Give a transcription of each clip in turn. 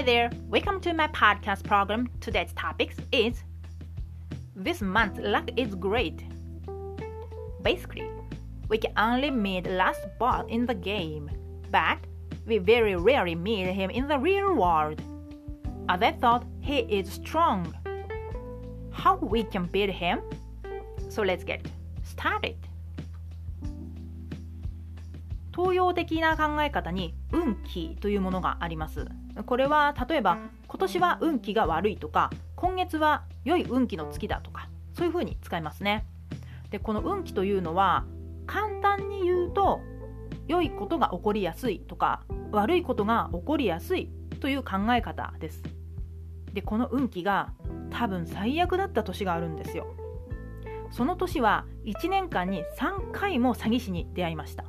Hi there, welcome to my podcast program. Today's topic is This month's luck is great. Basically, we can only meet last boss in the game, but we very rarely meet him in the real world. As I thought, he is strong. How we can beat him? So let's get started. 東洋的な考え方に運気というものがあります これは例えば今年は運気が悪いとか今月は良い運気の月だとかそういうふうに使いますね。でこの運気というのは簡単に言うと良いことが起こりやすいとか悪いことが起こりやすいという考え方です。でこの運気が多分最悪だった年があるんですよ。その年は1年間に3回も詐欺師に出会いました。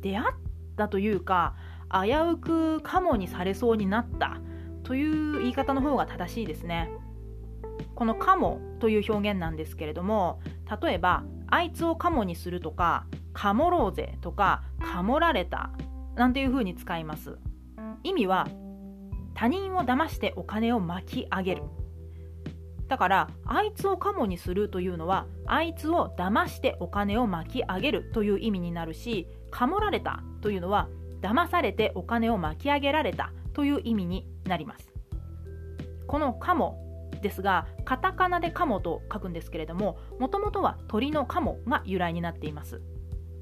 出会ったというか危うくカモにされそうになった。という言い方の方が正しいですね。このカモという表現なんですけれども例えばあいつをカモにするとかカモろうぜとかカモられたなんていう風に使います。意味は他人を騙してお金を巻き上げる。だからあいつをカモにするというのはあいつを騙してお金を巻き上げるという意味になるしかもられたというのは騙されてお金を巻き上げられたという意味になります。このカモですがカタカナでカモと書くんですけれどももともとは鳥のカモが由来になっています。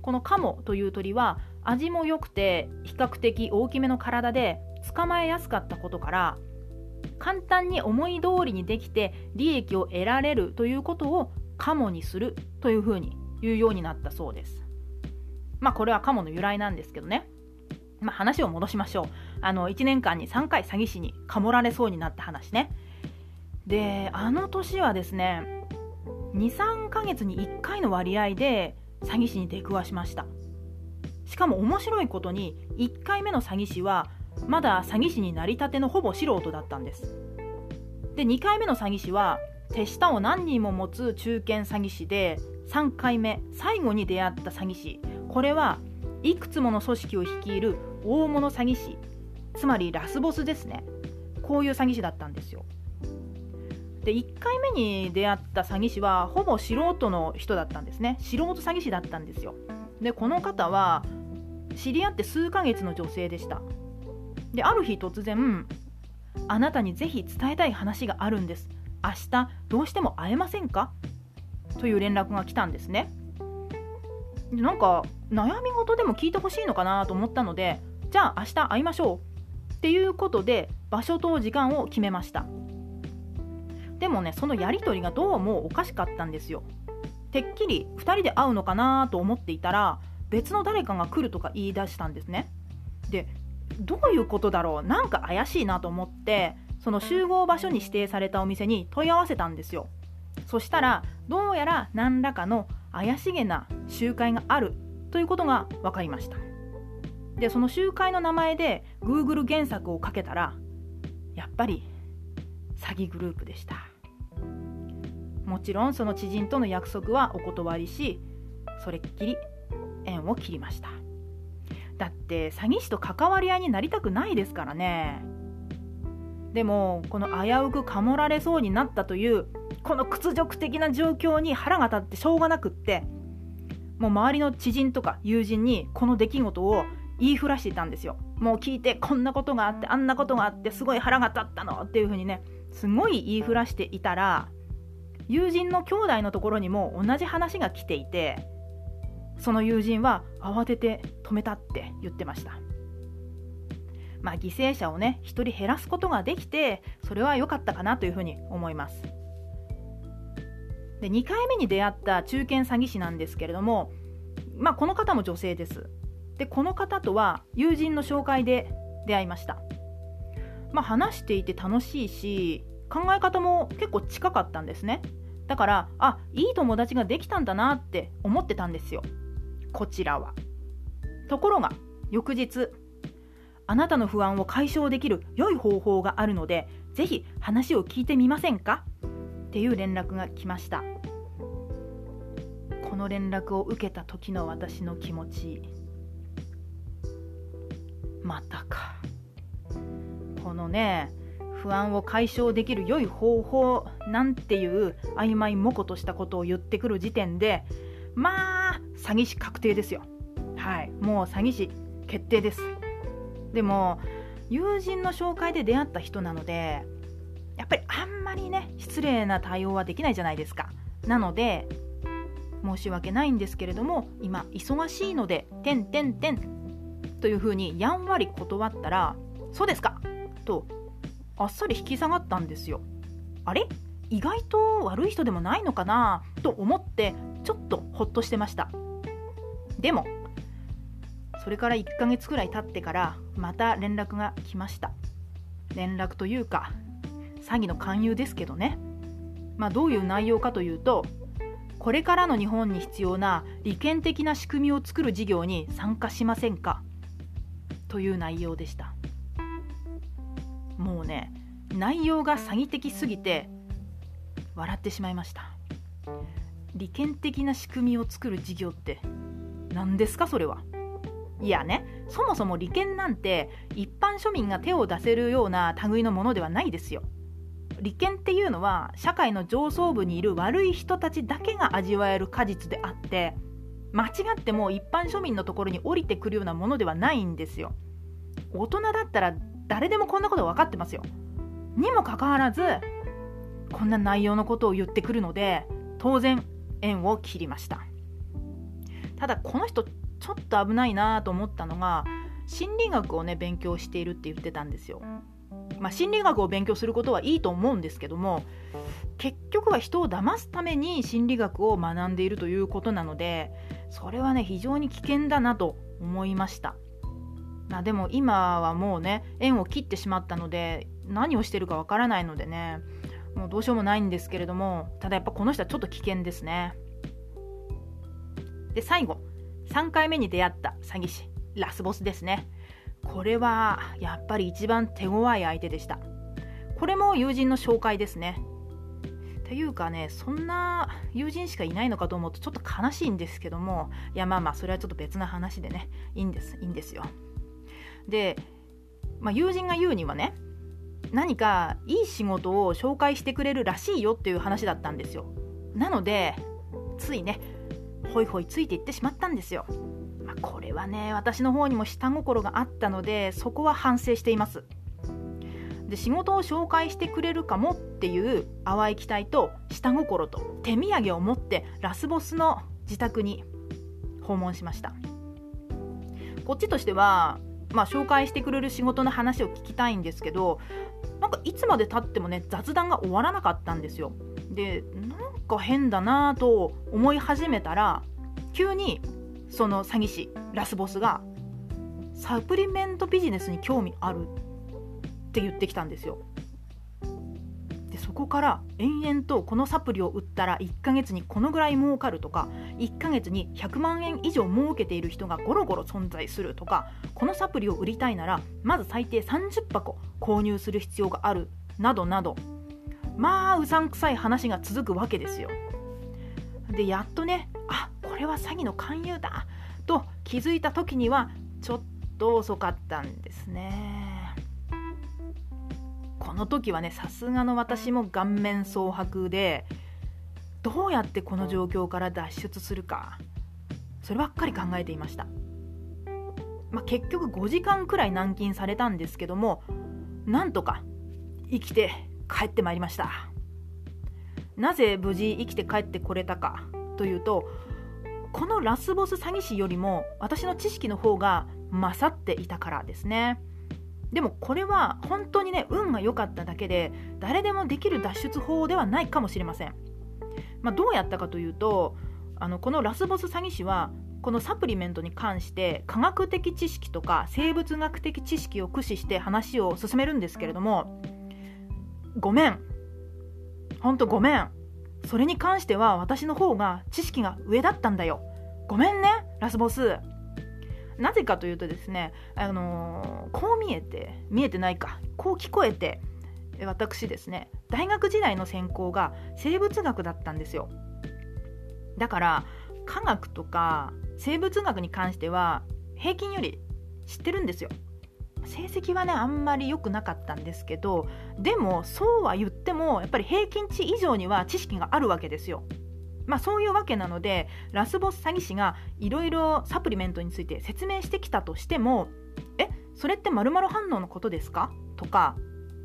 このカモという鳥は味も良くて比較的大きめの体で捕まえやすかったことから簡単に思い通りにできて利益を得られるということをカモにするというふうに言うようになったそうです。まあこれはカモの由来なんですけどね。まあ話を戻しましょう。あの1年間に3回詐欺師にかもられそうになった話ね。であの年はですね23ヶ月に1回の割合で詐欺師に出くわしました。しかも面白いことに1回目の詐欺師はまだ詐欺師になりたてのほぼ素人だったんです。で2回目の詐欺師は手下を何人も持つ中堅詐欺師で3回目最後に出会った詐欺師。これはいくつもの組織を率いる大物詐欺師。つまりラスボスですね。こういう詐欺師だったんですよ。で1回目に出会った詐欺師はほぼ素人の人だったんですね。素人詐欺師だったんですよ。でこの方は知り合って数ヶ月の女性でした。である日突然あなたにぜひ伝えたい話があるんです。明日どうしても会えませんか？という連絡が来たんですね。なんか悩み事でも聞いてほしいのかなと思ったのでじゃあ明日会いましょうっていうことで場所と時間を決めました。でもねそのやり取りがどうもおかしかったんですよ。てっきり2人で会うのかなと思っていたら別の誰かが来るとか言い出したんですね。でどういうことだろう？なんか怪しいなと思ってその集合場所に指定されたお店に問い合わせたんですよ。そしたらどうやら何らかの怪しげな集会があるということが分かりました。でその集会の名前で Google 原作をかけたらやっぱり詐欺グループでした。もちろんその知人との約束はお断りしそれっきり縁を切りました。だって詐欺師と関わり合いになりたくないですからね。でもこの危うくかもられそうになったというこの屈辱的な状況に腹が立ってしょうがなくってもう周りの知人とか友人にこの出来事を言いふらしていたんですよ。もう聞いてこんなことがあってあんなことがあってすごい腹が立ったのっていう風にねすごい言いふらしていたら友人の兄弟のところにも同じ話が来ていてその友人は慌てて止めたって言ってました。まあ犠牲者をね1人減らすことができてそれは良かったかなというふうに思います。で2回目に出会った中堅詐欺師なんですけれどもまあこの方も女性です。でこの方とは友人の紹介で出会いました。まあ話していて楽しいし考え方も結構近かったんですね。だからあいい友達ができたんだなって思ってたんですよ。こちらは。ところが翌日あなたの不安を解消できる良い方法があるのでぜひ話を聞いてみませんか？っていう連絡が来ました。この連絡を受けた時の私の気持ち。またか。このね不安を解消できる良い方法なんていう曖昧模糊としたことを言ってくる時点でまあ詐欺師確定ですよ。はい。もう詐欺師決定です。でも友人の紹介で出会った人なのでやっぱりあんまりね失礼な対応はできないじゃないですか。なので申し訳ないんですけれども今忙しいので「てんてんてん」というふうにやんわり断ったら「そうですか」とあっさり引き下がったんですよ。あれ？意外と悪い人でもないのかな？と思ってちょっとほっとしてました。でもそれから1ヶ月くらい経ってからまた連絡が来ました。連絡というか詐欺の勧誘ですけどね。まあどういう内容かというとこれからの日本に必要な利権的な仕組みを作る事業に参加しませんか？という内容でした。もうね内容が詐欺的すぎて笑ってしまいました。利権的な仕組みを作る事業って何ですかそれは。いやねそもそも利権なんて一般庶民が手を出せるような類のものではないですよ。利権っていうのは社会の上層部にいる悪い人たちだけが味わえる果実であって間違っても一般庶民のところに降りてくるようなものではないんですよ。大人だったら誰でもこんなこと分かってますよ。にもかかわらずこんな内容のことを言ってくるので当然縁を切りました。ただこの人ちょっと危ないなと思ったのが心理学をね勉強しているって言ってたんですよ。まあ、心理学を勉強することはいいと思うんですけども結局は人を騙すために心理学を学んでいるということなのでそれはね非常に危険だなと思いました。まあ、でも今はもうね縁を切ってしまったので何をしてるかわからないのでねもうどうしようもないんですけれどもただやっぱこの人はちょっと危険ですね。で最後3回目に出会った詐欺師ラスボスですね。これはやっぱり一番手強い相手でした。これも友人の紹介ですね。ていうかねそんな友人しかいないのかと思うとちょっと悲しいんですけどもいやまあまあそれはちょっと別な話でねいいんですいいんですよ。で、まあ、友人が言うにはね何かいい仕事を紹介してくれるらしいよっていう話だったんですよ。なのでついねホイホイついていってしまったんですよ、まあ、これはね私の方にも下心があったのでそこは反省していますで仕事を紹介してくれるかもっていう淡い期待と下心と手土産を持ってラスボスの自宅に訪問しましたこっちとしてはまあ、紹介してくれる仕事の話を聞きたいんですけどなんかいつまでたってもね雑談が終わらなかったんですよ。でなんか変だなと思い始めたら急にその詐欺師ラスボスがサプリメントビジネスに興味あるって言ってきたんですよ。でそこから延々とこのサプリを売ったら1ヶ月にこのぐらい儲かるとか1ヶ月に100万円以上儲けている人がゴロゴロ存在するとかこのサプリを売りたいならまず最低30箱購入する必要があるなどなどまあうさんくさい話が続くわけですよ。でやっとねれは詐欺の勧誘だ。と気づいた時にはちょっと遅かったんですね。この時はねさすがの私も顔面蒼白でどうやってこの状況から脱出するかそればっかり考えていました、まあ、結局5時間くらい軟禁されたんですけどもなんとか生きて帰ってまいりました。なぜ無事生きて帰ってこれたかというとこのラスボス詐欺師よりも私の知識の方が勝っていたからですね。でもこれは本当にね運が良かっただけで誰でもできる脱出法ではないかもしれません、まあ、どうやったかというとあのこのラスボス詐欺師はこのサプリメントに関して科学的知識とか生物学的知識を駆使して話を進めるんですけれどもごめん。ほんとごめん。それに関しては私の方が知識が上だったんだよ。ごめんねラスボス。なぜかというとですね、あのー、こう見えて見えてないか。こう聞こえて私ですね大学時代の専攻が生物学だったんですよ。だから科学とか生物学に関しては平均より知ってるんですよ。成績はねあんまり良くなかったんですけどでもそうは言ってもやっぱり平均値以上には知識があるわけですよ。まあそういうわけなのでラスボス詐欺師がいろいろサプリメントについて説明してきたとしてもえそれって〇〇反応のことですか？とか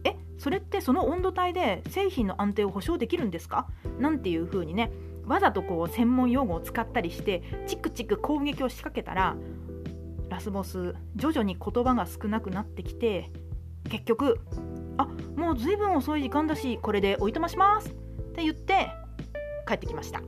えそれってその温度帯で製品の安定を保証できるんですか？なんていうふうにねわざとこう専門用語を使ったりしてチクチク攻撃を仕掛けたらラスボス徐々に言葉が少なくなってきて結局「あもう随分遅い時間だしこれでおいとまします」って言って帰ってきました。